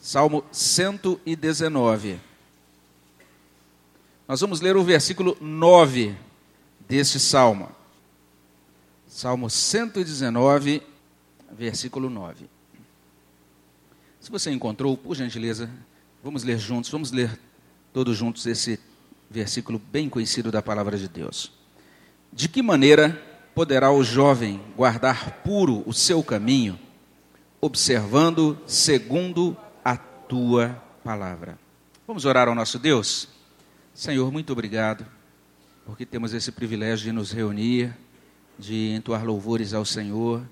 Salmo 119. Nós vamos ler o versículo 9 deste salmo. Salmo 119, versículo 9. Se você encontrou, por gentileza, vamos ler juntos, vamos ler todos juntos esse versículo bem conhecido da palavra de Deus. De que maneira poderá o jovem guardar puro o seu caminho? Observando segundo a tua palavra. Vamos orar ao nosso Deus? Senhor, muito obrigado, porque temos esse privilégio de nos reunir, de entoar louvores ao Senhor.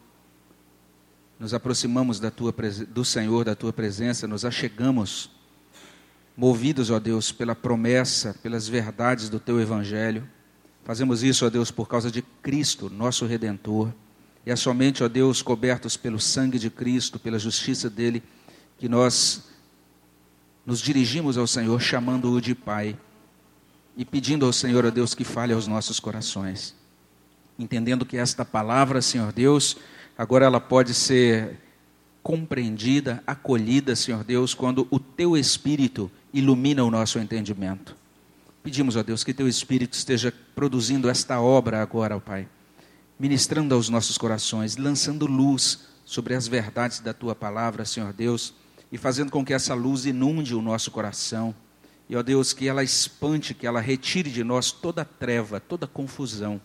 Nos aproximamos da tua, do Senhor, da tua presença, nos achegamos, movidos, ó Deus, pela promessa, pelas verdades do teu evangelho. Fazemos isso, ó Deus, por causa de Cristo, nosso redentor. E é somente, ó Deus, cobertos pelo sangue de Cristo, pela justiça dele, que nós nos dirigimos ao Senhor, chamando-o de Pai e pedindo ao Senhor, ó Deus, que fale aos nossos corações. Entendendo que esta palavra, Senhor Deus, agora ela pode ser compreendida, acolhida, Senhor Deus, quando o teu Espírito ilumina o nosso entendimento. Pedimos, ó Deus, que teu Espírito esteja produzindo esta obra agora, ó Pai ministrando aos nossos corações, lançando luz sobre as verdades da tua palavra, Senhor Deus, e fazendo com que essa luz inunde o nosso coração. E, ó Deus, que ela espante, que ela retire de nós toda treva, toda confusão,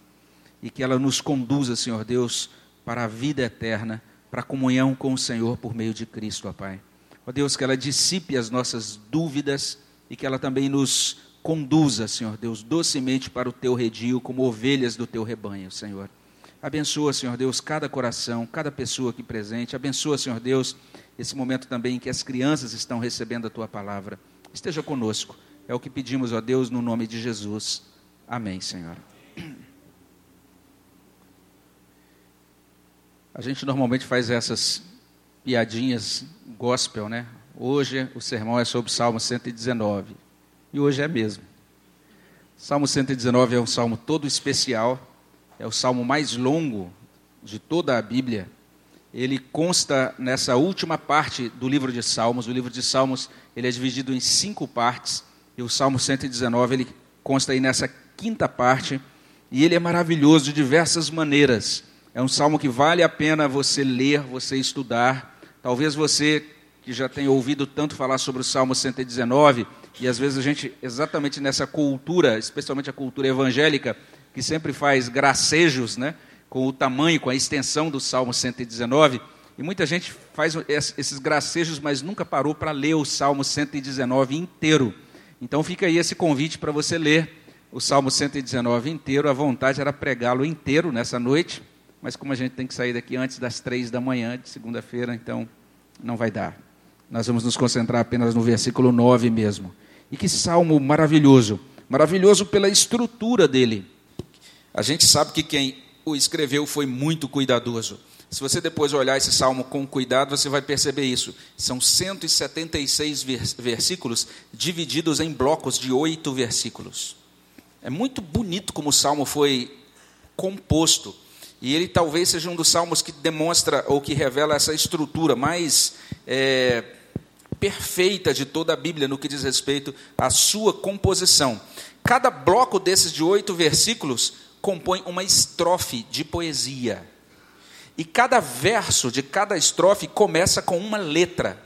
e que ela nos conduza, Senhor Deus, para a vida eterna, para a comunhão com o Senhor por meio de Cristo, ó Pai. Ó Deus, que ela dissipe as nossas dúvidas e que ela também nos conduza, Senhor Deus, docemente para o teu redil, como ovelhas do teu rebanho, Senhor. Abençoa, Senhor Deus, cada coração, cada pessoa aqui presente. Abençoa, Senhor Deus, esse momento também em que as crianças estão recebendo a tua palavra. Esteja conosco. É o que pedimos, ó Deus, no nome de Jesus. Amém, Senhor. A gente normalmente faz essas piadinhas gospel, né? Hoje o sermão é sobre Salmo 119. E hoje é mesmo. Salmo 119 é um salmo todo especial é o salmo mais longo de toda a Bíblia. Ele consta nessa última parte do livro de Salmos. O livro de Salmos ele é dividido em cinco partes e o Salmo 119 ele consta aí nessa quinta parte e ele é maravilhoso de diversas maneiras. É um salmo que vale a pena você ler, você estudar. Talvez você que já tenha ouvido tanto falar sobre o Salmo 119 e às vezes a gente exatamente nessa cultura, especialmente a cultura evangélica, que sempre faz gracejos né, com o tamanho, com a extensão do Salmo 119. E muita gente faz esses gracejos, mas nunca parou para ler o Salmo 119 inteiro. Então fica aí esse convite para você ler o Salmo 119 inteiro. A vontade era pregá-lo inteiro nessa noite, mas como a gente tem que sair daqui antes das três da manhã de segunda-feira, então não vai dar. Nós vamos nos concentrar apenas no versículo 9 mesmo. E que salmo maravilhoso! Maravilhoso pela estrutura dele. A gente sabe que quem o escreveu foi muito cuidadoso. Se você depois olhar esse salmo com cuidado, você vai perceber isso. São 176 versículos divididos em blocos de oito versículos. É muito bonito como o salmo foi composto. E ele talvez seja um dos salmos que demonstra ou que revela essa estrutura mais é, perfeita de toda a Bíblia no que diz respeito à sua composição. Cada bloco desses de oito versículos compõe uma estrofe de poesia. E cada verso de cada estrofe começa com uma letra.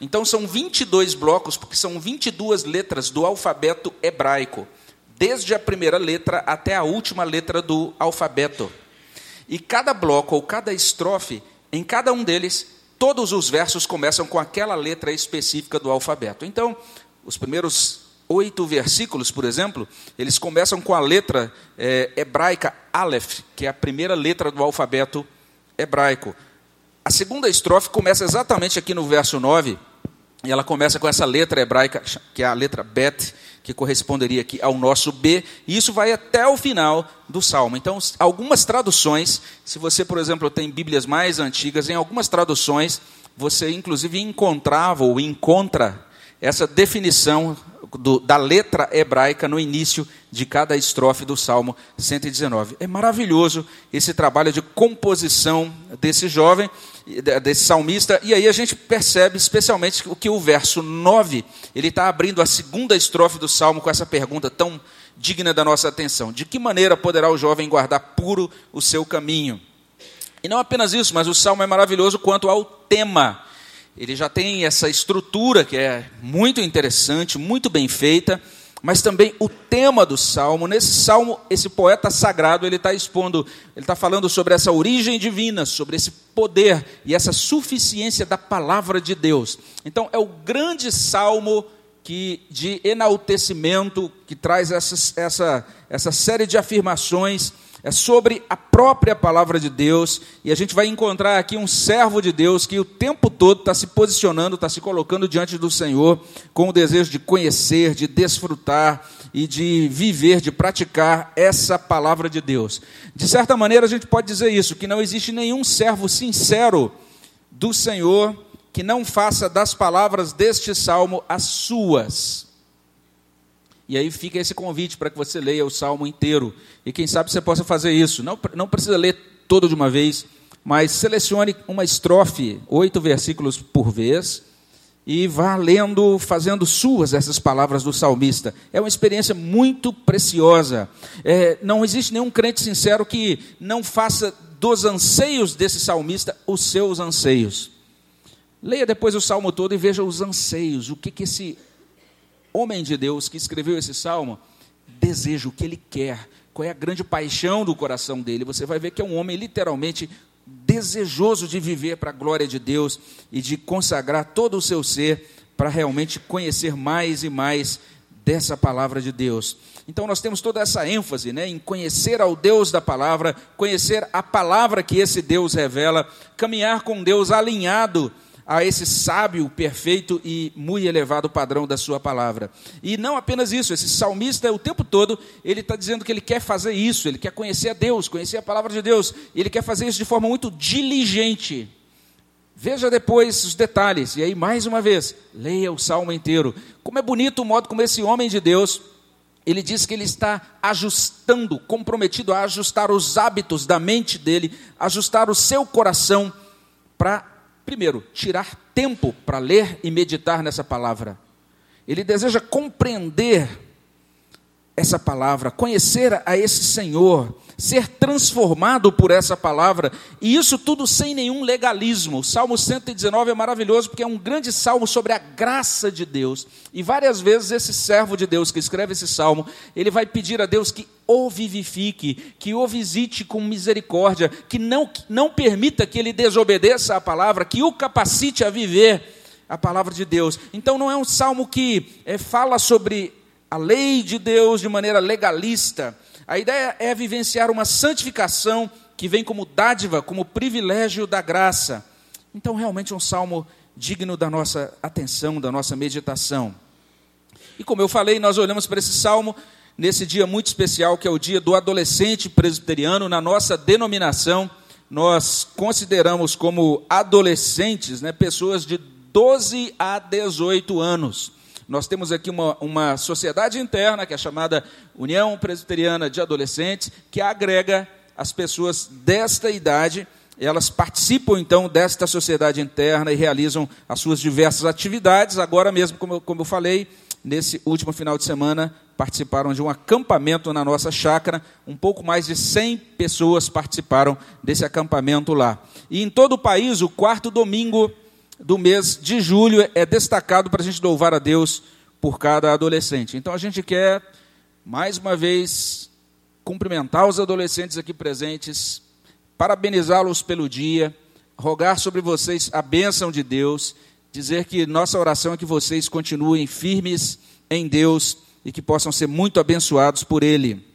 Então são 22 blocos, porque são 22 letras do alfabeto hebraico, desde a primeira letra até a última letra do alfabeto. E cada bloco ou cada estrofe, em cada um deles, todos os versos começam com aquela letra específica do alfabeto. Então, os primeiros oito versículos, por exemplo, eles começam com a letra é, hebraica Aleph, que é a primeira letra do alfabeto hebraico. A segunda estrofe começa exatamente aqui no verso 9, e ela começa com essa letra hebraica, que é a letra Bet, que corresponderia aqui ao nosso B, e isso vai até o final do salmo. Então, algumas traduções, se você, por exemplo, tem Bíblias mais antigas, em algumas traduções, você inclusive encontrava ou encontra essa definição do, da letra hebraica no início de cada estrofe do Salmo 119. É maravilhoso esse trabalho de composição desse jovem, desse salmista, e aí a gente percebe especialmente o que o verso 9, ele está abrindo a segunda estrofe do Salmo com essa pergunta tão digna da nossa atenção: De que maneira poderá o jovem guardar puro o seu caminho? E não apenas isso, mas o salmo é maravilhoso quanto ao tema. Ele já tem essa estrutura que é muito interessante, muito bem feita, mas também o tema do salmo. Nesse salmo, esse poeta sagrado ele está expondo, ele está falando sobre essa origem divina, sobre esse poder e essa suficiência da palavra de Deus. Então, é o grande salmo que de enaltecimento que traz essa, essa, essa série de afirmações é sobre a própria palavra de Deus, e a gente vai encontrar aqui um servo de Deus que o tempo todo está se posicionando, está se colocando diante do Senhor, com o desejo de conhecer, de desfrutar e de viver, de praticar essa palavra de Deus. De certa maneira, a gente pode dizer isso, que não existe nenhum servo sincero do Senhor que não faça das palavras deste salmo as suas. E aí fica esse convite para que você leia o salmo inteiro. E quem sabe você possa fazer isso. Não, não precisa ler todo de uma vez, mas selecione uma estrofe, oito versículos por vez, e vá lendo, fazendo suas essas palavras do salmista. É uma experiência muito preciosa. É, não existe nenhum crente sincero que não faça dos anseios desse salmista os seus anseios. Leia depois o salmo todo e veja os anseios, o que, que esse homem de Deus que escreveu esse salmo deseja o que ele quer, qual é a grande paixão do coração dele. Você vai ver que é um homem literalmente desejoso de viver para a glória de Deus e de consagrar todo o seu ser para realmente conhecer mais e mais dessa palavra de Deus. Então nós temos toda essa ênfase né, em conhecer ao Deus da palavra, conhecer a palavra que esse Deus revela, caminhar com Deus alinhado a esse sábio, perfeito e muito elevado padrão da sua palavra. E não apenas isso, esse salmista o tempo todo ele está dizendo que ele quer fazer isso, ele quer conhecer a Deus, conhecer a palavra de Deus, ele quer fazer isso de forma muito diligente. Veja depois os detalhes, e aí mais uma vez, leia o salmo inteiro. Como é bonito o modo como esse homem de Deus ele diz que ele está ajustando, comprometido a ajustar os hábitos da mente dele, ajustar o seu coração para primeiro, tirar tempo para ler e meditar nessa palavra. Ele deseja compreender essa palavra, conhecer a esse Senhor, ser transformado por essa palavra, e isso tudo sem nenhum legalismo. O Salmo 119 é maravilhoso porque é um grande salmo sobre a graça de Deus. E várias vezes esse servo de Deus que escreve esse salmo, ele vai pedir a Deus que o vivifique, que o visite com misericórdia, que não, não permita que ele desobedeça a palavra, que o capacite a viver a palavra de Deus. Então não é um salmo que é, fala sobre a lei de Deus de maneira legalista. A ideia é vivenciar uma santificação que vem como dádiva, como privilégio da graça. Então, realmente, um salmo digno da nossa atenção, da nossa meditação. E como eu falei, nós olhamos para esse salmo nesse dia muito especial, que é o dia do adolescente presbiteriano. Na nossa denominação, nós consideramos como adolescentes né, pessoas de 12 a 18 anos. Nós temos aqui uma, uma sociedade interna, que é chamada União Presbiteriana de Adolescentes, que agrega as pessoas desta idade. Elas participam então desta sociedade interna e realizam as suas diversas atividades. Agora mesmo, como eu, como eu falei, nesse último final de semana, participaram de um acampamento na nossa chácara. Um pouco mais de 100 pessoas participaram desse acampamento lá. E em todo o país, o quarto domingo do mês de julho é destacado para a gente louvar a Deus por cada adolescente. Então a gente quer, mais uma vez, cumprimentar os adolescentes aqui presentes, parabenizá-los pelo dia, rogar sobre vocês a bênção de Deus, dizer que nossa oração é que vocês continuem firmes em Deus e que possam ser muito abençoados por Ele.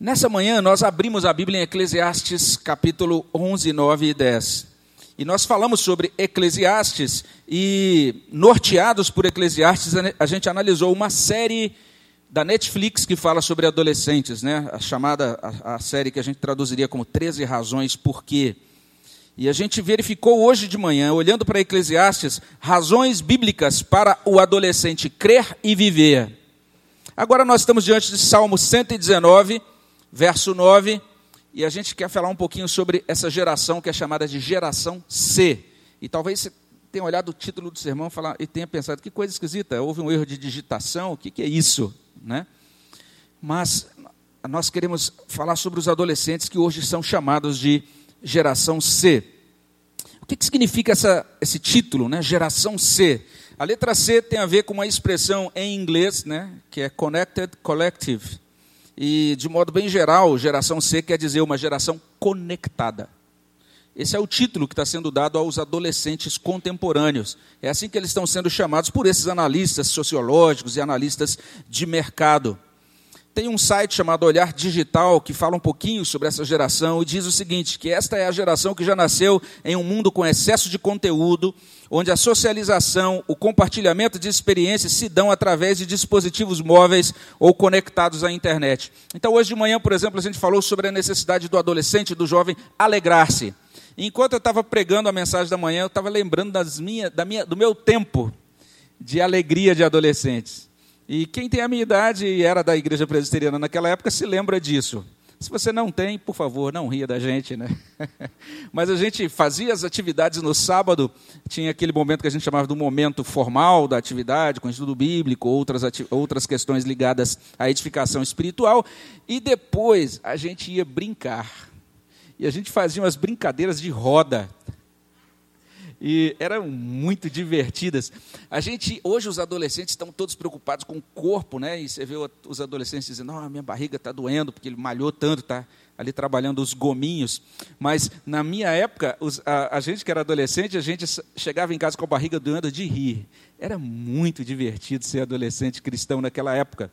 Nessa manhã, nós abrimos a Bíblia em Eclesiastes, capítulo 11, 9 e 10. E nós falamos sobre Eclesiastes e, norteados por Eclesiastes, a gente analisou uma série da Netflix que fala sobre adolescentes, né? a chamada, a, a série que a gente traduziria como 13 razões por quê. E a gente verificou hoje de manhã, olhando para Eclesiastes, razões bíblicas para o adolescente crer e viver. Agora nós estamos diante de Salmo 119, verso 9, e a gente quer falar um pouquinho sobre essa geração que é chamada de geração C. E talvez você tenha olhado o título do sermão e tenha pensado, que coisa esquisita, houve um erro de digitação, o que, que é isso? Né? Mas nós queremos falar sobre os adolescentes que hoje são chamados de geração C. O que, que significa essa, esse título, né? geração C? A letra C tem a ver com uma expressão em inglês, né? que é Connected Collective. E, de modo bem geral, geração C quer dizer uma geração conectada. Esse é o título que está sendo dado aos adolescentes contemporâneos. É assim que eles estão sendo chamados por esses analistas sociológicos e analistas de mercado. Tem um site chamado Olhar Digital que fala um pouquinho sobre essa geração e diz o seguinte: que esta é a geração que já nasceu em um mundo com excesso de conteúdo, onde a socialização, o compartilhamento de experiências se dão através de dispositivos móveis ou conectados à internet. Então, hoje de manhã, por exemplo, a gente falou sobre a necessidade do adolescente, do jovem, alegrar-se. Enquanto eu estava pregando a mensagem da manhã, eu estava lembrando das minha, da minha, do meu tempo de alegria de adolescentes. E quem tem a minha idade e era da igreja presbiteriana naquela época se lembra disso. Se você não tem, por favor, não ria da gente, né? Mas a gente fazia as atividades no sábado, tinha aquele momento que a gente chamava do momento formal da atividade, com estudo bíblico, outras, outras questões ligadas à edificação espiritual, e depois a gente ia brincar. E a gente fazia umas brincadeiras de roda e eram muito divertidas. A gente, hoje os adolescentes estão todos preocupados com o corpo, né? E você vê os adolescentes dizendo: "Oh, minha barriga está doendo porque ele malhou tanto, tá ali trabalhando os gominhos". Mas na minha época, os, a, a, gente que era adolescente, a gente chegava em casa com a barriga doendo de rir. Era muito divertido ser adolescente cristão naquela época.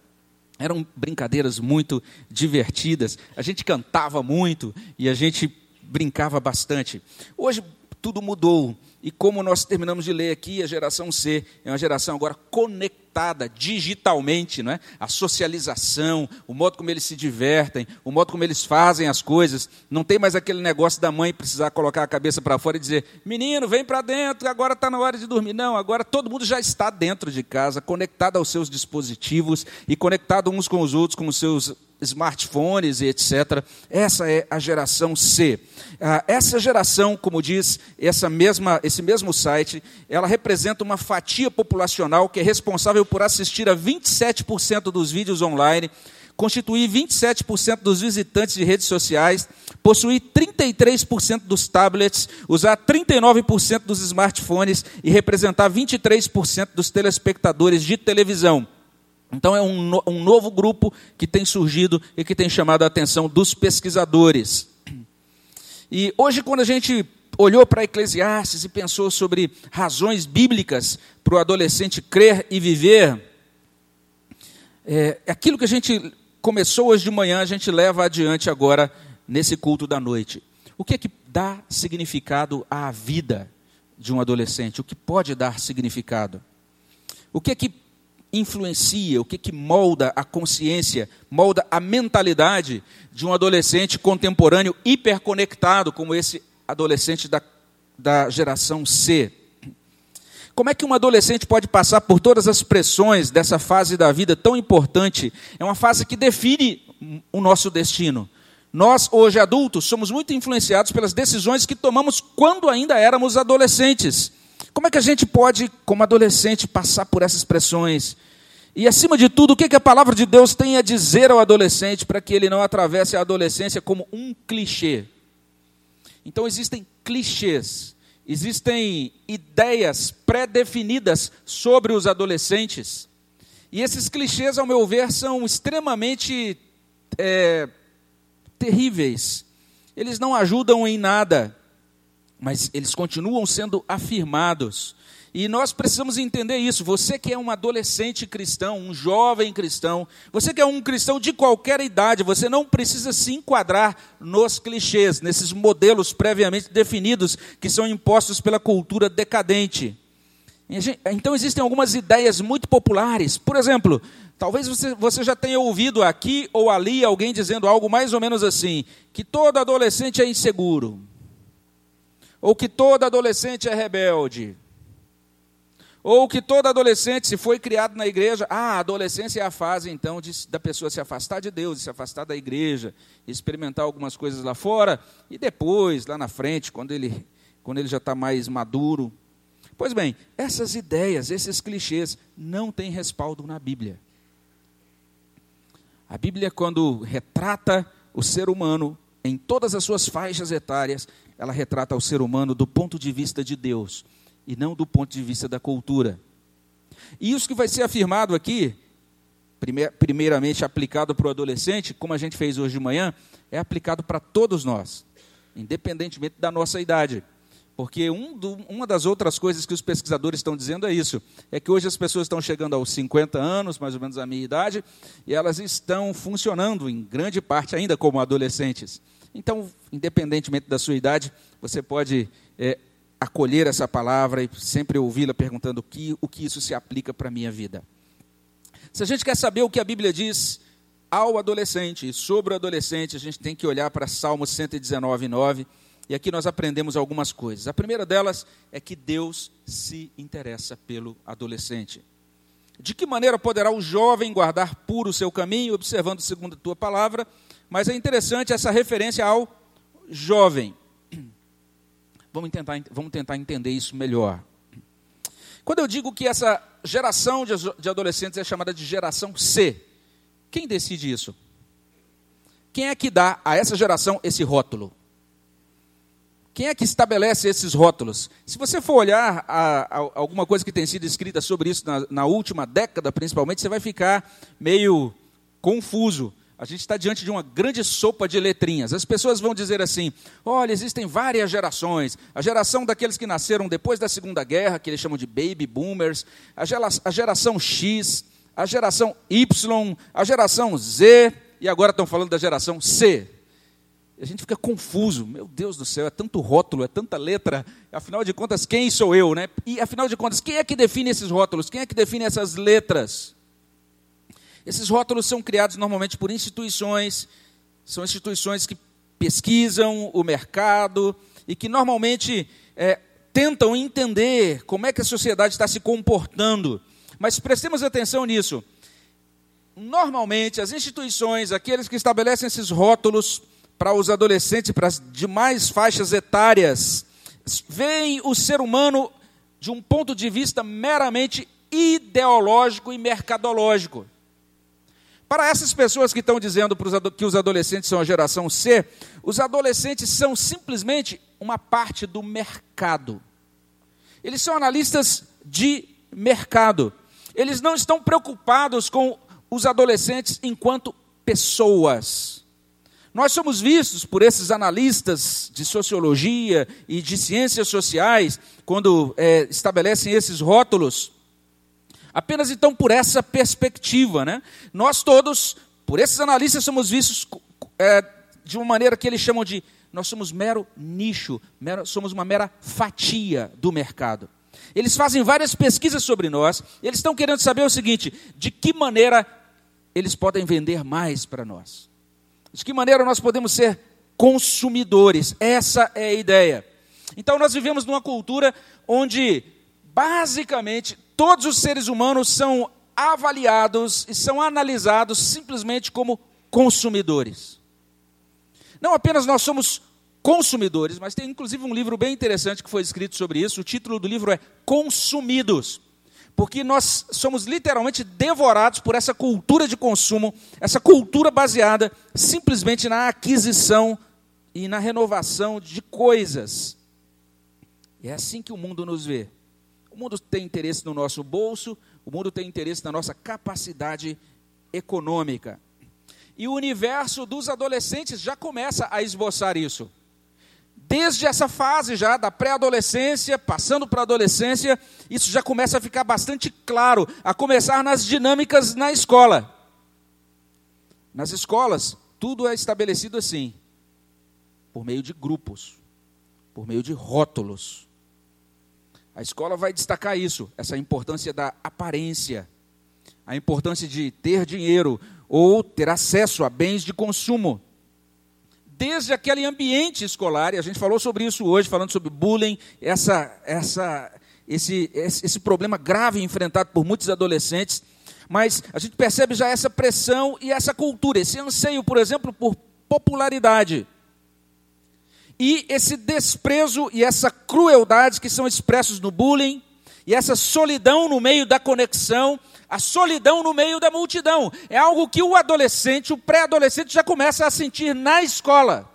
Eram brincadeiras muito divertidas. A gente cantava muito e a gente brincava bastante. Hoje tudo mudou. E como nós terminamos de ler aqui, a geração C é uma geração agora conectada digitalmente, não é? A socialização, o modo como eles se divertem, o modo como eles fazem as coisas. Não tem mais aquele negócio da mãe precisar colocar a cabeça para fora e dizer: menino, vem para dentro, agora está na hora de dormir. Não, agora todo mundo já está dentro de casa, conectado aos seus dispositivos e conectado uns com os outros, com os seus smartphones e etc. Essa é a geração C. Ah, essa geração, como diz essa mesma, esse mesmo site, ela representa uma fatia populacional que é responsável por assistir a 27% dos vídeos online, constituir 27% dos visitantes de redes sociais, possuir 33% dos tablets, usar 39% dos smartphones e representar 23% dos telespectadores de televisão. Então é um, um novo grupo que tem surgido e que tem chamado a atenção dos pesquisadores. E hoje, quando a gente olhou para Eclesiastes e pensou sobre razões bíblicas para o adolescente crer e viver, é, aquilo que a gente começou hoje de manhã, a gente leva adiante agora nesse culto da noite. O que é que dá significado à vida de um adolescente? O que pode dar significado? O que é que influencia, o que, que molda a consciência, molda a mentalidade de um adolescente contemporâneo hiperconectado, como esse adolescente da, da geração C. Como é que um adolescente pode passar por todas as pressões dessa fase da vida tão importante? É uma fase que define o nosso destino. Nós, hoje adultos, somos muito influenciados pelas decisões que tomamos quando ainda éramos adolescentes. Como é que a gente pode, como adolescente, passar por essas pressões? E, acima de tudo, o que a palavra de Deus tem a dizer ao adolescente para que ele não atravesse a adolescência como um clichê? Então, existem clichês, existem ideias pré-definidas sobre os adolescentes. E esses clichês, ao meu ver, são extremamente é, terríveis. Eles não ajudam em nada mas eles continuam sendo afirmados. E nós precisamos entender isso. Você que é um adolescente cristão, um jovem cristão, você que é um cristão de qualquer idade, você não precisa se enquadrar nos clichês, nesses modelos previamente definidos que são impostos pela cultura decadente. Então existem algumas ideias muito populares. Por exemplo, talvez você, você já tenha ouvido aqui ou ali alguém dizendo algo mais ou menos assim: que todo adolescente é inseguro ou que todo adolescente é rebelde, ou que todo adolescente, se foi criado na igreja, ah, a adolescência é a fase, então, de, da pessoa se afastar de Deus, se afastar da igreja, experimentar algumas coisas lá fora, e depois, lá na frente, quando ele, quando ele já está mais maduro. Pois bem, essas ideias, esses clichês, não têm respaldo na Bíblia. A Bíblia, quando retrata o ser humano em todas as suas faixas etárias, ela retrata o ser humano do ponto de vista de Deus e não do ponto de vista da cultura. E isso que vai ser afirmado aqui, primeiramente aplicado para o adolescente, como a gente fez hoje de manhã, é aplicado para todos nós, independentemente da nossa idade. Porque um do, uma das outras coisas que os pesquisadores estão dizendo é isso: é que hoje as pessoas estão chegando aos 50 anos, mais ou menos a minha idade, e elas estão funcionando, em grande parte, ainda como adolescentes. Então, independentemente da sua idade, você pode é, acolher essa palavra e sempre ouvi-la perguntando o que, o que isso se aplica para a minha vida. Se a gente quer saber o que a Bíblia diz ao adolescente e sobre o adolescente, a gente tem que olhar para Salmo 119, 9, e aqui nós aprendemos algumas coisas. A primeira delas é que Deus se interessa pelo adolescente. De que maneira poderá o jovem guardar puro o seu caminho, observando segundo a tua palavra? Mas é interessante essa referência ao jovem. Vamos tentar, vamos tentar entender isso melhor. Quando eu digo que essa geração de, adolescentes é chamada de geração C, quem decide isso? Quem é que dá a essa geração esse rótulo? Quem é que estabelece esses rótulos? Se você for olhar a, a, alguma coisa que tem sido escrita sobre isso na, na última década, principalmente, você vai ficar meio confuso a gente está diante de uma grande sopa de letrinhas. As pessoas vão dizer assim: olha, existem várias gerações. A geração daqueles que nasceram depois da Segunda Guerra, que eles chamam de baby boomers, a, gera, a geração X, a geração Y, a geração Z, e agora estão falando da geração C. A gente fica confuso, meu Deus do céu, é tanto rótulo, é tanta letra, afinal de contas, quem sou eu, né? E afinal de contas, quem é que define esses rótulos? Quem é que define essas letras? Esses rótulos são criados normalmente por instituições, são instituições que pesquisam o mercado e que normalmente é, tentam entender como é que a sociedade está se comportando. Mas prestemos atenção nisso. Normalmente, as instituições, aqueles que estabelecem esses rótulos para os adolescentes, para as demais faixas etárias, veem o ser humano de um ponto de vista meramente ideológico e mercadológico. Para essas pessoas que estão dizendo que os adolescentes são a geração C, os adolescentes são simplesmente uma parte do mercado. Eles são analistas de mercado. Eles não estão preocupados com os adolescentes enquanto pessoas. Nós somos vistos por esses analistas de sociologia e de ciências sociais, quando é, estabelecem esses rótulos, Apenas então por essa perspectiva, né? Nós todos, por esses analistas, somos vistos é, de uma maneira que eles chamam de nós somos mero nicho, mero, somos uma mera fatia do mercado. Eles fazem várias pesquisas sobre nós, eles estão querendo saber o seguinte: de que maneira eles podem vender mais para nós? De que maneira nós podemos ser consumidores? Essa é a ideia. Então nós vivemos numa cultura onde basicamente todos os seres humanos são avaliados e são analisados simplesmente como consumidores. Não apenas nós somos consumidores, mas tem inclusive um livro bem interessante que foi escrito sobre isso. O título do livro é Consumidos. Porque nós somos literalmente devorados por essa cultura de consumo, essa cultura baseada simplesmente na aquisição e na renovação de coisas. É assim que o mundo nos vê. O mundo tem interesse no nosso bolso, o mundo tem interesse na nossa capacidade econômica. E o universo dos adolescentes já começa a esboçar isso. Desde essa fase já da pré-adolescência, passando para a adolescência, isso já começa a ficar bastante claro, a começar nas dinâmicas na escola. Nas escolas, tudo é estabelecido assim, por meio de grupos, por meio de rótulos. A escola vai destacar isso, essa importância da aparência, a importância de ter dinheiro ou ter acesso a bens de consumo. desde aquele ambiente escolar, e a gente falou sobre isso hoje, falando sobre bullying, essa, essa, esse, esse, esse problema grave enfrentado por muitos adolescentes, mas a gente percebe já essa pressão e essa cultura, esse anseio, por exemplo, por popularidade. E esse desprezo e essa crueldade que são expressos no bullying, e essa solidão no meio da conexão, a solidão no meio da multidão. É algo que o adolescente, o pré-adolescente, já começa a sentir na escola.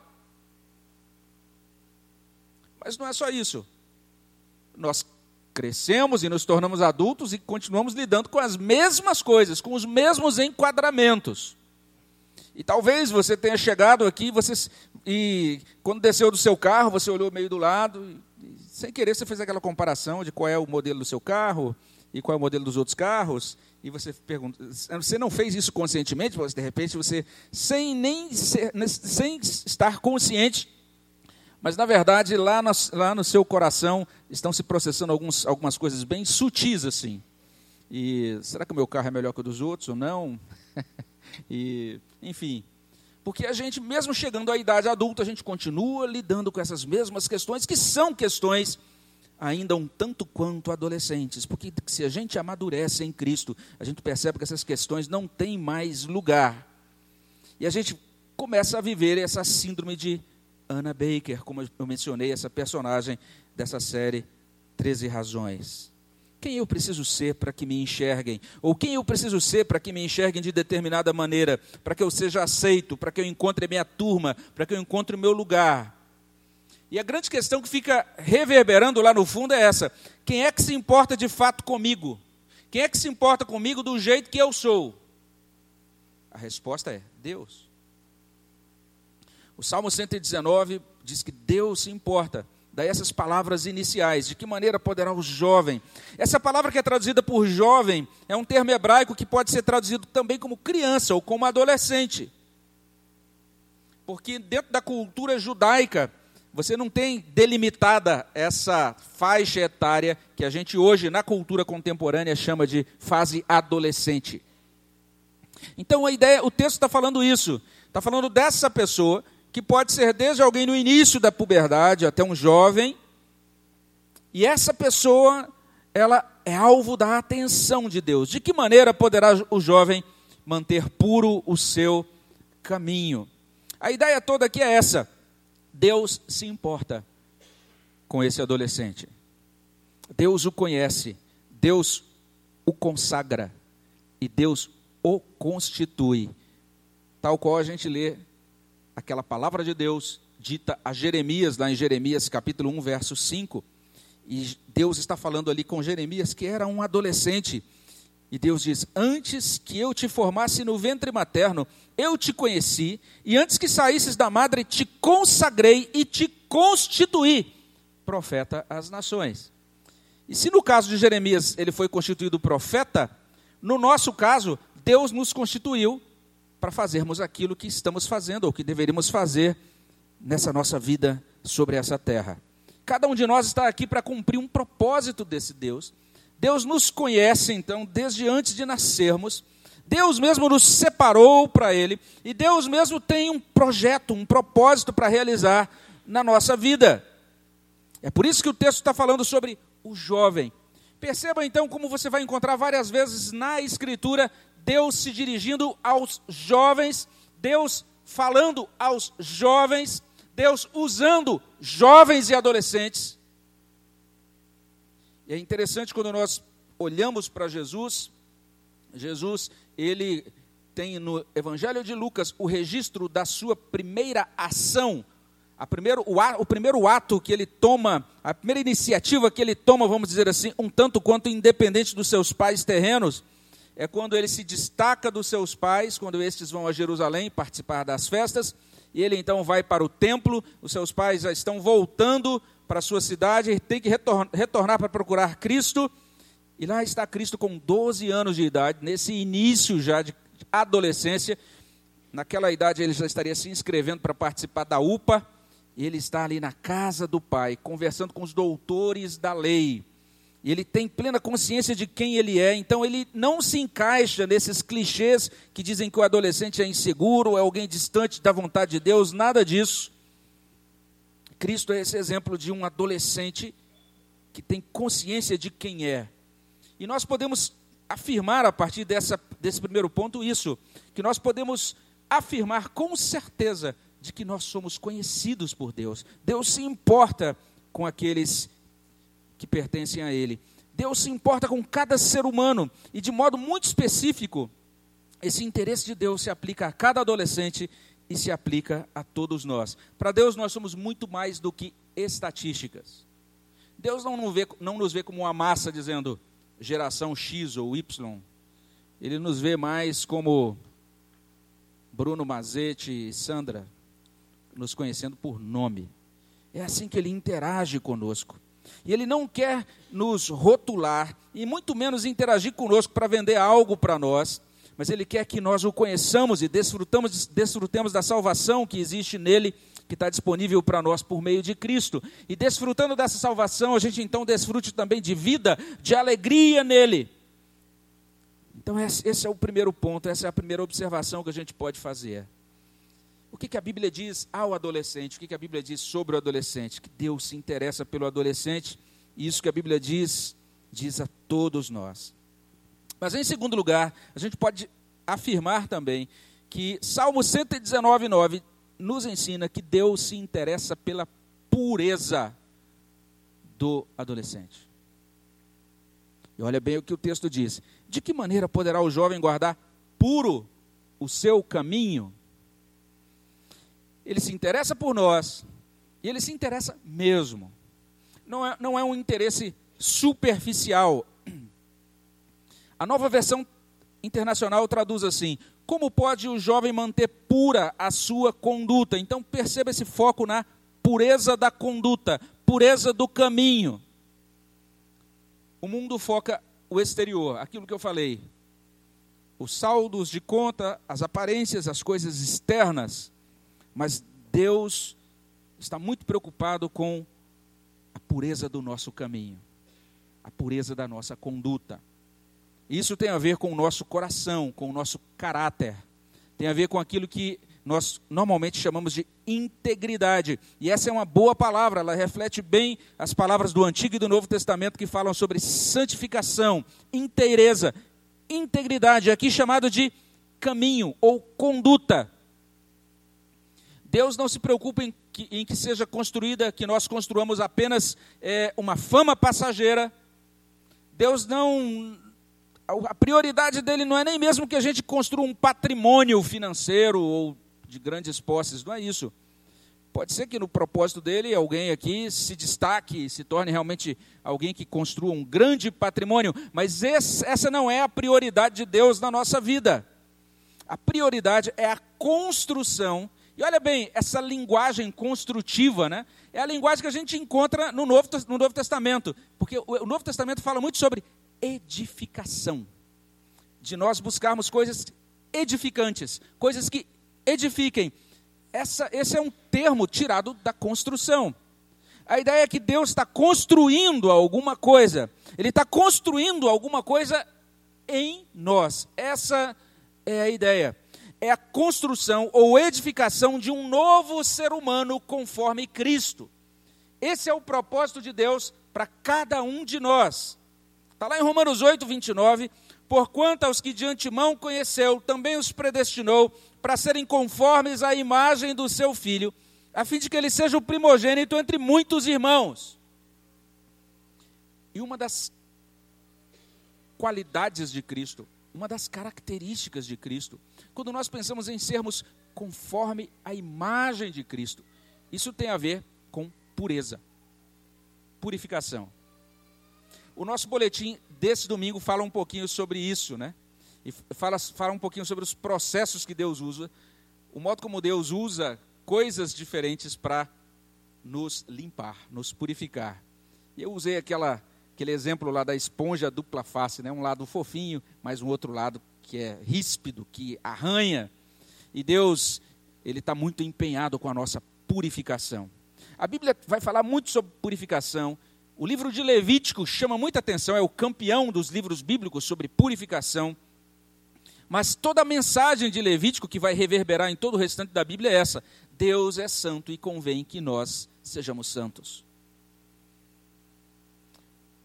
Mas não é só isso. Nós crescemos e nos tornamos adultos e continuamos lidando com as mesmas coisas, com os mesmos enquadramentos. E talvez você tenha chegado aqui você, e quando desceu do seu carro, você olhou meio do lado, e, sem querer você fez aquela comparação de qual é o modelo do seu carro e qual é o modelo dos outros carros, e você pergunta, você não fez isso conscientemente, mas de repente você, sem nem ser, sem estar consciente, mas na verdade lá no, lá no seu coração estão se processando alguns, algumas coisas bem sutis assim. E será que o meu carro é melhor que o dos outros ou não? e enfim, porque a gente, mesmo chegando à idade adulta, a gente continua lidando com essas mesmas questões, que são questões ainda um tanto quanto adolescentes. Porque se a gente amadurece em Cristo, a gente percebe que essas questões não têm mais lugar. E a gente começa a viver essa síndrome de Anna Baker, como eu mencionei, essa personagem dessa série 13 Razões. Quem eu preciso ser para que me enxerguem? Ou quem eu preciso ser para que me enxerguem de determinada maneira? Para que eu seja aceito, para que eu encontre a minha turma, para que eu encontre o meu lugar? E a grande questão que fica reverberando lá no fundo é essa: quem é que se importa de fato comigo? Quem é que se importa comigo do jeito que eu sou? A resposta é Deus. O Salmo 119 diz que Deus se importa Daí essas palavras iniciais, de que maneira poderá o jovem? Essa palavra que é traduzida por jovem é um termo hebraico que pode ser traduzido também como criança ou como adolescente. Porque dentro da cultura judaica, você não tem delimitada essa faixa etária que a gente hoje, na cultura contemporânea, chama de fase adolescente. Então a ideia, o texto está falando isso, está falando dessa pessoa que pode ser desde alguém no início da puberdade até um jovem, e essa pessoa, ela é alvo da atenção de Deus. De que maneira poderá o jovem manter puro o seu caminho? A ideia toda aqui é essa: Deus se importa com esse adolescente. Deus o conhece, Deus o consagra e Deus o constitui. Tal qual a gente lê aquela palavra de Deus dita a Jeremias, lá em Jeremias capítulo 1, verso 5. E Deus está falando ali com Jeremias, que era um adolescente. E Deus diz: Antes que eu te formasse no ventre materno, eu te conheci, e antes que saísses da madre, te consagrei e te constituí profeta às nações. E se no caso de Jeremias ele foi constituído profeta, no nosso caso, Deus nos constituiu para fazermos aquilo que estamos fazendo ou que deveríamos fazer nessa nossa vida sobre essa terra. Cada um de nós está aqui para cumprir um propósito desse Deus. Deus nos conhece, então, desde antes de nascermos. Deus mesmo nos separou para Ele. E Deus mesmo tem um projeto, um propósito para realizar na nossa vida. É por isso que o texto está falando sobre o jovem. Perceba então como você vai encontrar várias vezes na Escritura Deus se dirigindo aos jovens, Deus falando aos jovens, Deus usando jovens e adolescentes. E é interessante quando nós olhamos para Jesus, Jesus, ele tem no Evangelho de Lucas o registro da sua primeira ação, a primeiro, o, o primeiro ato que ele toma, a primeira iniciativa que ele toma, vamos dizer assim, um tanto quanto independente dos seus pais terrenos, é quando ele se destaca dos seus pais, quando estes vão a Jerusalém participar das festas, e ele então vai para o templo, os seus pais já estão voltando para a sua cidade, tem que retornar, retornar para procurar Cristo, e lá está Cristo com 12 anos de idade, nesse início já de adolescência, naquela idade ele já estaria se inscrevendo para participar da UPA, e ele está ali na casa do pai, conversando com os doutores da lei. E ele tem plena consciência de quem ele é, então ele não se encaixa nesses clichês que dizem que o adolescente é inseguro, é alguém distante da vontade de Deus, nada disso. Cristo é esse exemplo de um adolescente que tem consciência de quem é. E nós podemos afirmar a partir dessa, desse primeiro ponto isso, que nós podemos afirmar com certeza de que nós somos conhecidos por Deus. Deus se importa com aqueles que pertencem a Ele. Deus se importa com cada ser humano e, de modo muito específico, esse interesse de Deus se aplica a cada adolescente e se aplica a todos nós. Para Deus, nós somos muito mais do que estatísticas. Deus não nos, vê, não nos vê como uma massa dizendo geração X ou Y. Ele nos vê mais como Bruno Mazete e Sandra, nos conhecendo por nome. É assim que ele interage conosco. E ele não quer nos rotular e muito menos interagir conosco para vender algo para nós, mas ele quer que nós o conheçamos e desfrutamos, desfrutemos da salvação que existe nele, que está disponível para nós por meio de Cristo. E desfrutando dessa salvação, a gente então desfrute também de vida, de alegria nele. Então, esse é o primeiro ponto, essa é a primeira observação que a gente pode fazer. O que, que a Bíblia diz ao adolescente? O que, que a Bíblia diz sobre o adolescente? Que Deus se interessa pelo adolescente. E isso que a Bíblia diz, diz a todos nós. Mas em segundo lugar, a gente pode afirmar também que Salmo 119, 9 nos ensina que Deus se interessa pela pureza do adolescente. E olha bem o que o texto diz: De que maneira poderá o jovem guardar puro o seu caminho? Ele se interessa por nós, e ele se interessa mesmo. Não é, não é um interesse superficial. A nova versão internacional traduz assim: como pode o jovem manter pura a sua conduta? Então perceba esse foco na pureza da conduta, pureza do caminho. O mundo foca o exterior, aquilo que eu falei. Os saldos de conta, as aparências, as coisas externas. Mas Deus está muito preocupado com a pureza do nosso caminho, a pureza da nossa conduta. Isso tem a ver com o nosso coração, com o nosso caráter. Tem a ver com aquilo que nós normalmente chamamos de integridade. E essa é uma boa palavra, ela reflete bem as palavras do Antigo e do Novo Testamento que falam sobre santificação, inteireza, integridade, aqui chamado de caminho ou conduta. Deus não se preocupa em que, em que seja construída, que nós construamos apenas é, uma fama passageira. Deus não. A prioridade dele não é nem mesmo que a gente construa um patrimônio financeiro ou de grandes posses, não é isso. Pode ser que no propósito dele alguém aqui se destaque, se torne realmente alguém que construa um grande patrimônio, mas esse, essa não é a prioridade de Deus na nossa vida. A prioridade é a construção e olha bem, essa linguagem construtiva, né? É a linguagem que a gente encontra no Novo, no Novo Testamento. Porque o Novo Testamento fala muito sobre edificação. De nós buscarmos coisas edificantes, coisas que edifiquem. Essa, esse é um termo tirado da construção. A ideia é que Deus está construindo alguma coisa. Ele está construindo alguma coisa em nós. Essa é a ideia é a construção ou edificação de um novo ser humano conforme Cristo. Esse é o propósito de Deus para cada um de nós. Está lá em Romanos 8, 29. Porquanto aos que de antemão conheceu, também os predestinou para serem conformes à imagem do seu filho, a fim de que ele seja o primogênito entre muitos irmãos. E uma das qualidades de Cristo, uma das características de Cristo, quando nós pensamos em sermos conforme a imagem de Cristo. Isso tem a ver com pureza, purificação. O nosso boletim desse domingo fala um pouquinho sobre isso, né? E fala, fala um pouquinho sobre os processos que Deus usa, o modo como Deus usa coisas diferentes para nos limpar, nos purificar. Eu usei aquela, aquele exemplo lá da esponja dupla face, né? um lado fofinho, mas um outro lado que é ríspido, que arranha. E Deus, Ele está muito empenhado com a nossa purificação. A Bíblia vai falar muito sobre purificação. O livro de Levítico chama muita atenção, é o campeão dos livros bíblicos sobre purificação. Mas toda a mensagem de Levítico que vai reverberar em todo o restante da Bíblia é essa: Deus é santo e convém que nós sejamos santos.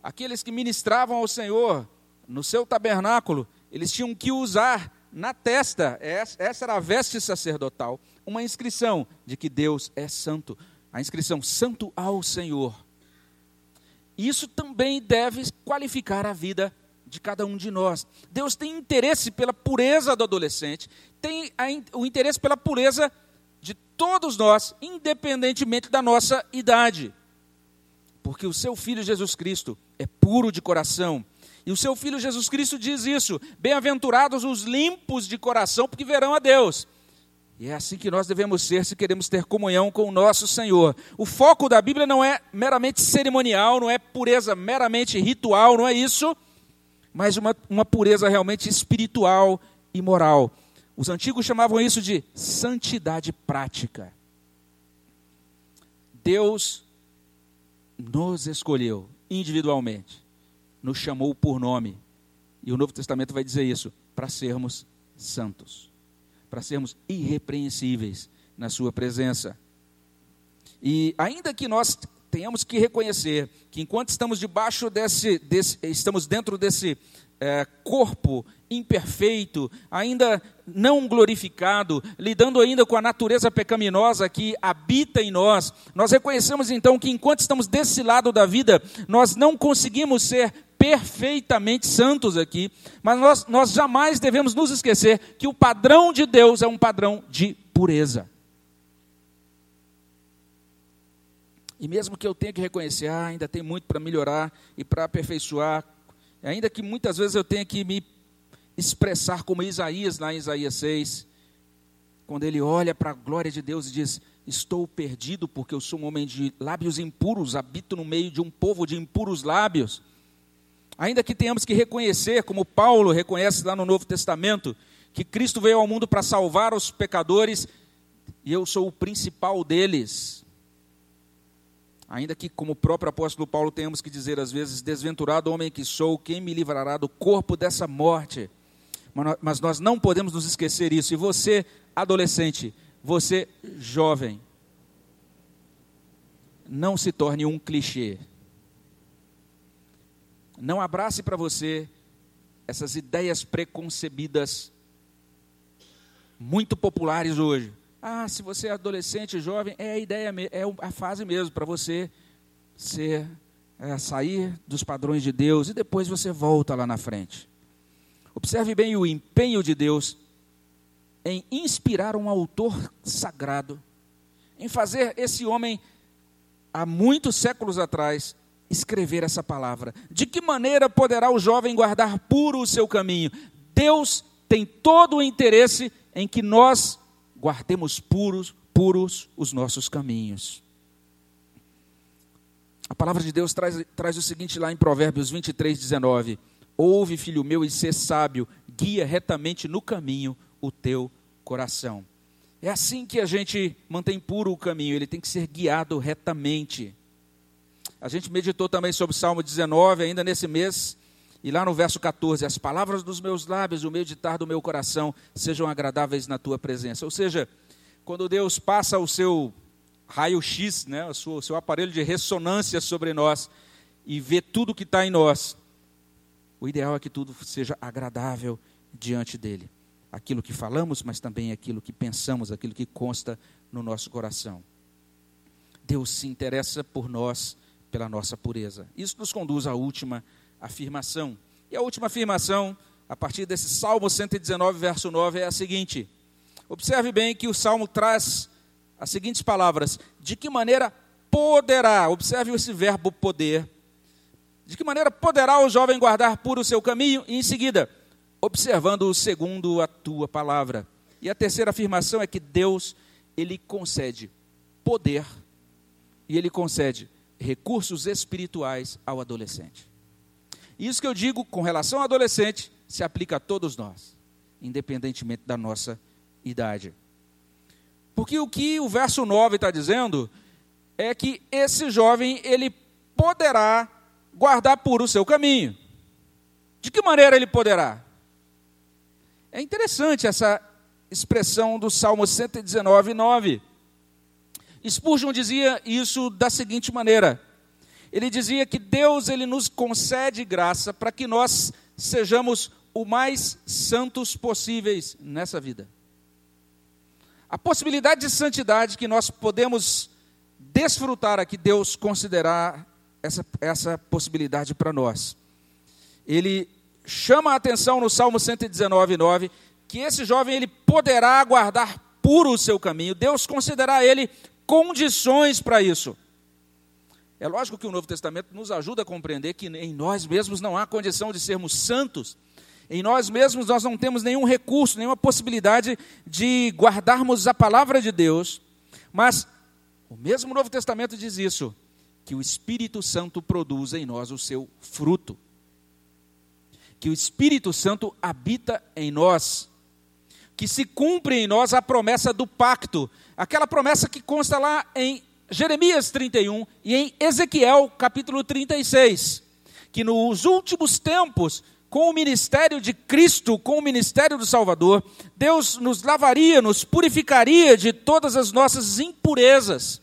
Aqueles que ministravam ao Senhor no seu tabernáculo, eles tinham que usar na testa, essa era a veste sacerdotal, uma inscrição de que Deus é santo. A inscrição Santo ao Senhor. Isso também deve qualificar a vida de cada um de nós. Deus tem interesse pela pureza do adolescente, tem o interesse pela pureza de todos nós, independentemente da nossa idade. Porque o seu filho Jesus Cristo é puro de coração. E o seu filho Jesus Cristo diz isso: Bem-aventurados os limpos de coração, porque verão a Deus. E é assim que nós devemos ser se queremos ter comunhão com o nosso Senhor. O foco da Bíblia não é meramente cerimonial, não é pureza meramente ritual, não é isso, mas uma, uma pureza realmente espiritual e moral. Os antigos chamavam isso de santidade prática. Deus nos escolheu individualmente, nos chamou por nome, e o Novo Testamento vai dizer isso, para sermos santos para sermos irrepreensíveis na Sua presença. E ainda que nós tenhamos que reconhecer que enquanto estamos debaixo desse, desse estamos dentro desse é, corpo imperfeito, ainda não glorificado, lidando ainda com a natureza pecaminosa que habita em nós, nós reconhecemos então que enquanto estamos desse lado da vida, nós não conseguimos ser perfeitamente santos aqui, mas nós, nós jamais devemos nos esquecer que o padrão de Deus é um padrão de pureza. E mesmo que eu tenha que reconhecer, ah, ainda tem muito para melhorar e para aperfeiçoar, ainda que muitas vezes eu tenha que me expressar como Isaías, lá em Isaías 6, quando ele olha para a glória de Deus e diz: Estou perdido porque eu sou um homem de lábios impuros, habito no meio de um povo de impuros lábios. Ainda que tenhamos que reconhecer, como Paulo reconhece lá no Novo Testamento, que Cristo veio ao mundo para salvar os pecadores e eu sou o principal deles. Ainda que, como o próprio apóstolo Paulo, tenhamos que dizer às vezes: Desventurado homem que sou, quem me livrará do corpo dessa morte? Mas nós não podemos nos esquecer isso. E você, adolescente, você, jovem, não se torne um clichê. Não abrace para você essas ideias preconcebidas muito populares hoje. Ah, se você é adolescente, jovem, é a ideia, é a fase mesmo para você ser, é, sair dos padrões de Deus e depois você volta lá na frente. Observe bem o empenho de Deus em inspirar um autor sagrado, em fazer esse homem, há muitos séculos atrás, escrever essa palavra. De que maneira poderá o jovem guardar puro o seu caminho? Deus tem todo o interesse em que nós guardemos puros, puros os nossos caminhos. A palavra de Deus traz, traz o seguinte lá em Provérbios 23, 19: Ouve, filho meu, e sê sábio, guia retamente no caminho o teu coração. É assim que a gente mantém puro o caminho, ele tem que ser guiado retamente. A gente meditou também sobre o Salmo 19, ainda nesse mês, e lá no verso 14: As palavras dos meus lábios, o meditar do meu coração, sejam agradáveis na tua presença. Ou seja, quando Deus passa o seu raio-x, né, o seu, o seu aparelho de ressonância sobre nós, e vê tudo que está em nós, o ideal é que tudo seja agradável diante dele. Aquilo que falamos, mas também aquilo que pensamos, aquilo que consta no nosso coração. Deus se interessa por nós pela nossa pureza. Isso nos conduz à última afirmação. E a última afirmação, a partir desse Salmo 119, verso 9, é a seguinte: Observe bem que o salmo traz as seguintes palavras: De que maneira poderá, observe esse verbo poder, de que maneira poderá o jovem guardar puro o seu caminho? E em seguida, observando-o segundo a tua palavra. E a terceira afirmação é que Deus, ele concede poder e ele concede recursos espirituais ao adolescente. Isso que eu digo com relação ao adolescente se aplica a todos nós, independentemente da nossa idade. Porque o que o verso 9 está dizendo é que esse jovem, ele poderá guardar puro o seu caminho. De que maneira ele poderá? É interessante essa expressão do Salmo 119, 9. Spurgeon dizia isso da seguinte maneira: ele dizia que Deus ele nos concede graça para que nós sejamos o mais santos possíveis nessa vida. A possibilidade de santidade que nós podemos desfrutar aqui, Deus considerar essa, essa possibilidade para nós. Ele chama a atenção no Salmo 119, 9, que esse jovem ele poderá guardar puro o seu caminho. Deus considerará ele condições para isso. É lógico que o Novo Testamento nos ajuda a compreender que em nós mesmos não há condição de sermos santos. Em nós mesmos nós não temos nenhum recurso, nenhuma possibilidade de guardarmos a palavra de Deus. Mas o mesmo Novo Testamento diz isso, que o Espírito Santo produz em nós o seu fruto. Que o Espírito Santo habita em nós. Que se cumpre em nós a promessa do pacto, aquela promessa que consta lá em Jeremias 31 e em Ezequiel capítulo 36, que nos últimos tempos, com o ministério de Cristo, com o ministério do Salvador, Deus nos lavaria, nos purificaria de todas as nossas impurezas.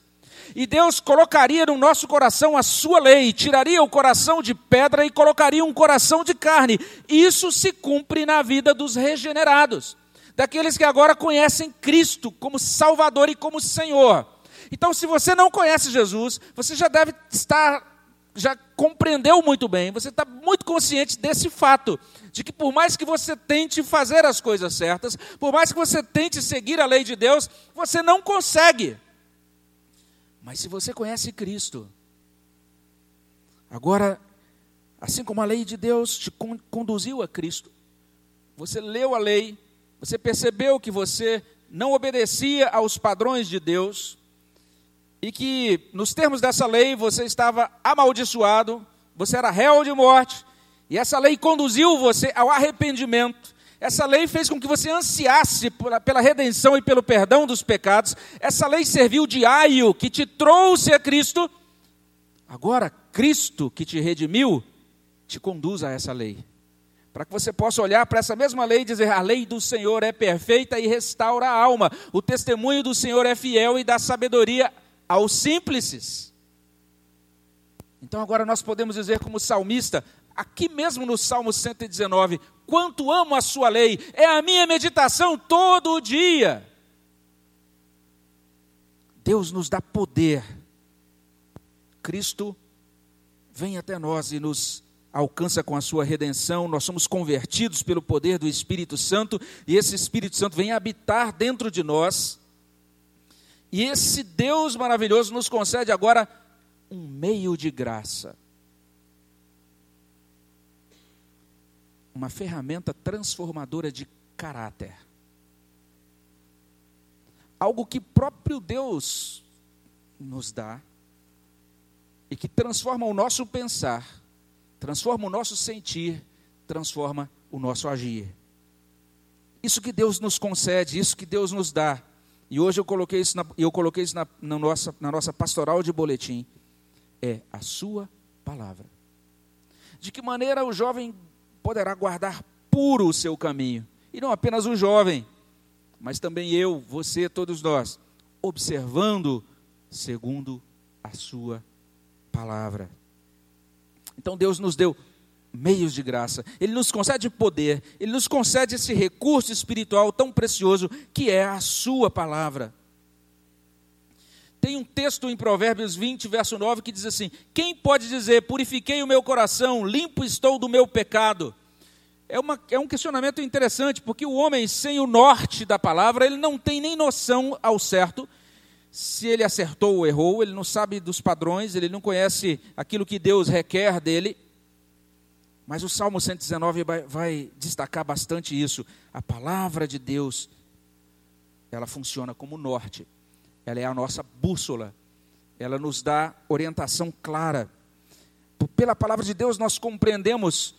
E Deus colocaria no nosso coração a sua lei, tiraria o coração de pedra e colocaria um coração de carne. Isso se cumpre na vida dos regenerados, daqueles que agora conhecem Cristo como Salvador e como Senhor. Então, se você não conhece Jesus, você já deve estar, já compreendeu muito bem, você está muito consciente desse fato, de que por mais que você tente fazer as coisas certas, por mais que você tente seguir a lei de Deus, você não consegue. Mas se você conhece Cristo, agora, assim como a lei de Deus te conduziu a Cristo, você leu a lei, você percebeu que você não obedecia aos padrões de Deus, e que, nos termos dessa lei, você estava amaldiçoado, você era réu de morte, e essa lei conduziu você ao arrependimento. Essa lei fez com que você ansiasse pela redenção e pelo perdão dos pecados. Essa lei serviu de aio que te trouxe a Cristo. Agora, Cristo que te redimiu, te conduz a essa lei. Para que você possa olhar para essa mesma lei e dizer: a lei do Senhor é perfeita e restaura a alma. O testemunho do Senhor é fiel e dá sabedoria aos simples. Então agora nós podemos dizer como salmista, aqui mesmo no Salmo 119, quanto amo a sua lei, é a minha meditação todo o dia. Deus nos dá poder. Cristo vem até nós e nos alcança com a sua redenção, nós somos convertidos pelo poder do Espírito Santo, e esse Espírito Santo vem habitar dentro de nós e esse Deus maravilhoso nos concede agora um meio de graça. Uma ferramenta transformadora de caráter. Algo que próprio Deus nos dá e que transforma o nosso pensar, transforma o nosso sentir, transforma o nosso agir. Isso que Deus nos concede, isso que Deus nos dá, e hoje eu coloquei isso na, eu coloquei isso na, na, nossa, na nossa pastoral de boletim. É a sua palavra. De que maneira o jovem poderá guardar puro o seu caminho? E não apenas o jovem, mas também eu, você, todos nós, observando segundo a sua palavra. Então Deus nos deu meios de graça, Ele nos concede poder, Ele nos concede esse recurso espiritual tão precioso que é a Sua palavra. Tem um texto em Provérbios 20, verso 9, que diz assim: Quem pode dizer, purifiquei o meu coração, limpo estou do meu pecado? É, uma, é um questionamento interessante, porque o homem sem o norte da palavra, ele não tem nem noção ao certo se ele acertou ou errou, ele não sabe dos padrões, ele não conhece aquilo que Deus requer dele. Mas o Salmo 119 vai, vai destacar bastante isso. A palavra de Deus, ela funciona como norte. Ela é a nossa bússola. Ela nos dá orientação clara. Pela palavra de Deus nós compreendemos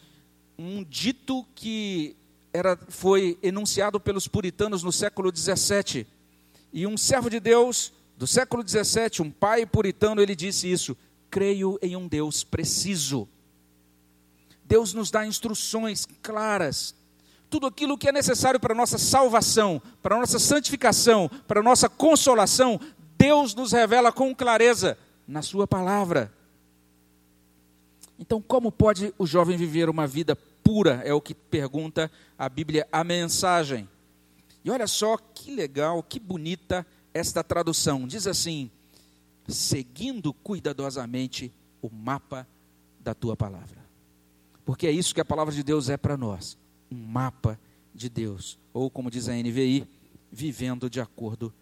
um dito que era, foi enunciado pelos puritanos no século 17. E um servo de Deus do século 17, um pai puritano, ele disse isso: creio em um Deus preciso. Deus nos dá instruções claras. Tudo aquilo que é necessário para a nossa salvação, para a nossa santificação, para a nossa consolação, Deus nos revela com clareza na Sua palavra. Então, como pode o jovem viver uma vida pura? É o que pergunta a Bíblia, a mensagem. E olha só que legal, que bonita esta tradução. Diz assim: seguindo cuidadosamente o mapa da tua palavra. Porque é isso que a palavra de Deus é para nós, um mapa de Deus, ou como diz a NVI, vivendo de acordo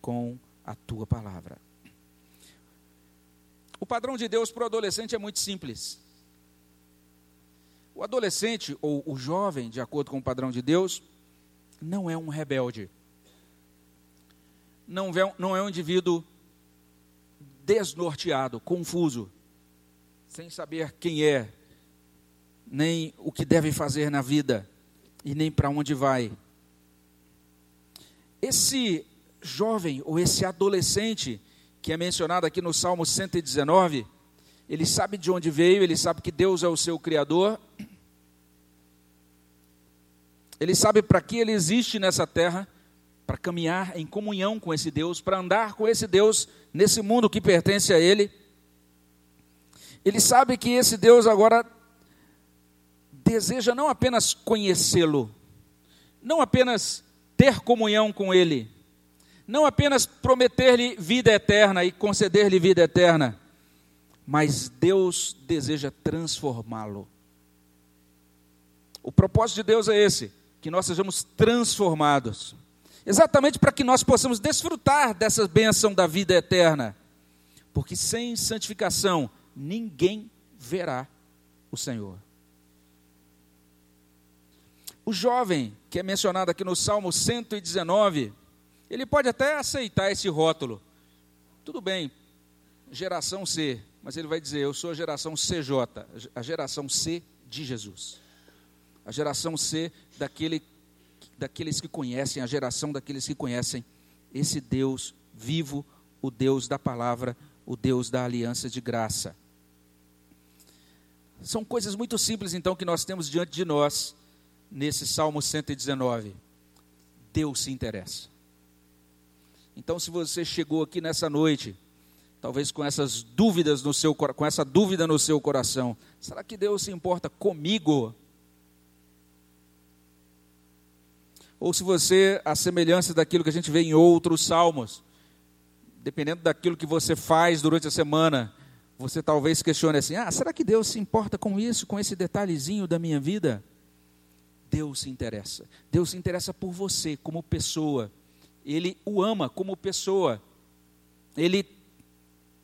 com a tua palavra. O padrão de Deus para o adolescente é muito simples. O adolescente ou o jovem, de acordo com o padrão de Deus, não é um rebelde. Não é, não é um indivíduo desnorteado, confuso, sem saber quem é, nem o que deve fazer na vida e nem para onde vai. Esse jovem ou esse adolescente que é mencionado aqui no Salmo 119, ele sabe de onde veio, ele sabe que Deus é o seu Criador, ele sabe para que ele existe nessa terra, para caminhar em comunhão com esse Deus, para andar com esse Deus nesse mundo que pertence a ele. Ele sabe que esse Deus agora deseja não apenas conhecê-lo, não apenas ter comunhão com ele, não apenas prometer-lhe vida eterna e conceder-lhe vida eterna, mas Deus deseja transformá-lo. O propósito de Deus é esse: que nós sejamos transformados, exatamente para que nós possamos desfrutar dessa bênção da vida eterna, porque sem santificação ninguém verá o Senhor. O jovem, que é mencionado aqui no Salmo 119, ele pode até aceitar esse rótulo. Tudo bem, geração C, mas ele vai dizer: Eu sou a geração CJ, a geração C de Jesus. A geração C daquele, daqueles que conhecem, a geração daqueles que conhecem esse Deus vivo, o Deus da palavra, o Deus da aliança de graça. São coisas muito simples, então, que nós temos diante de nós nesse Salmo 119. Deus se interessa. Então, se você chegou aqui nessa noite, talvez com essas dúvidas no seu com essa dúvida no seu coração, será que Deus se importa comigo? Ou se você, a semelhança daquilo que a gente vê em outros salmos, dependendo daquilo que você faz durante a semana, você talvez questione assim: ah, será que Deus se importa com isso, com esse detalhezinho da minha vida? Deus se interessa. Deus se interessa por você como pessoa. Ele o ama como pessoa. Ele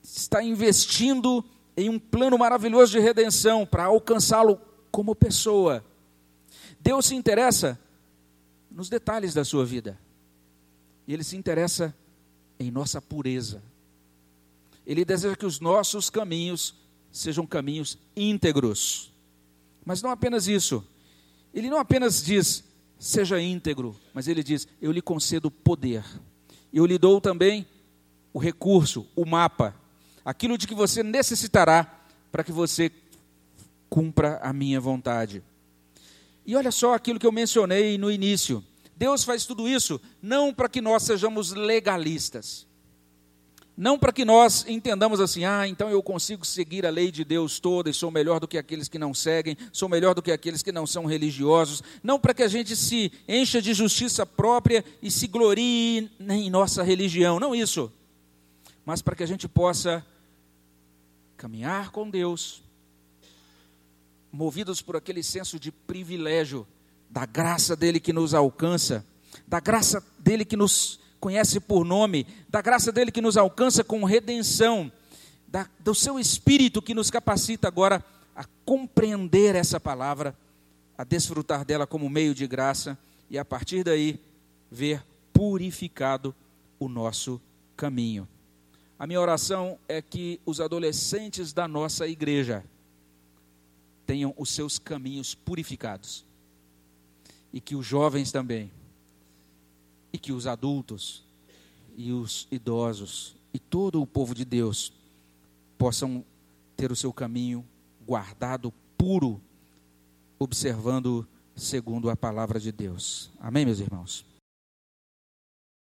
está investindo em um plano maravilhoso de redenção para alcançá-lo como pessoa. Deus se interessa nos detalhes da sua vida. Ele se interessa em nossa pureza. Ele deseja que os nossos caminhos sejam caminhos íntegros. Mas não apenas isso. Ele não apenas diz, seja íntegro, mas ele diz: Eu lhe concedo poder. Eu lhe dou também o recurso, o mapa, aquilo de que você necessitará para que você cumpra a minha vontade. E olha só aquilo que eu mencionei no início. Deus faz tudo isso não para que nós sejamos legalistas. Não para que nós entendamos assim, ah, então eu consigo seguir a lei de Deus toda e sou melhor do que aqueles que não seguem, sou melhor do que aqueles que não são religiosos. Não para que a gente se encha de justiça própria e se glorie em nossa religião. Não isso. Mas para que a gente possa caminhar com Deus, movidos por aquele senso de privilégio, da graça dele que nos alcança, da graça dele que nos conhece por nome, da graça dele que nos alcança com redenção, da, do seu espírito que nos capacita agora a compreender essa palavra, a desfrutar dela como meio de graça e a partir daí ver purificado o nosso caminho. A minha oração é que os adolescentes da nossa igreja tenham os seus caminhos purificados e que os jovens também e que os adultos e os idosos e todo o povo de Deus possam ter o seu caminho guardado, puro, observando segundo a palavra de Deus. Amém, meus irmãos?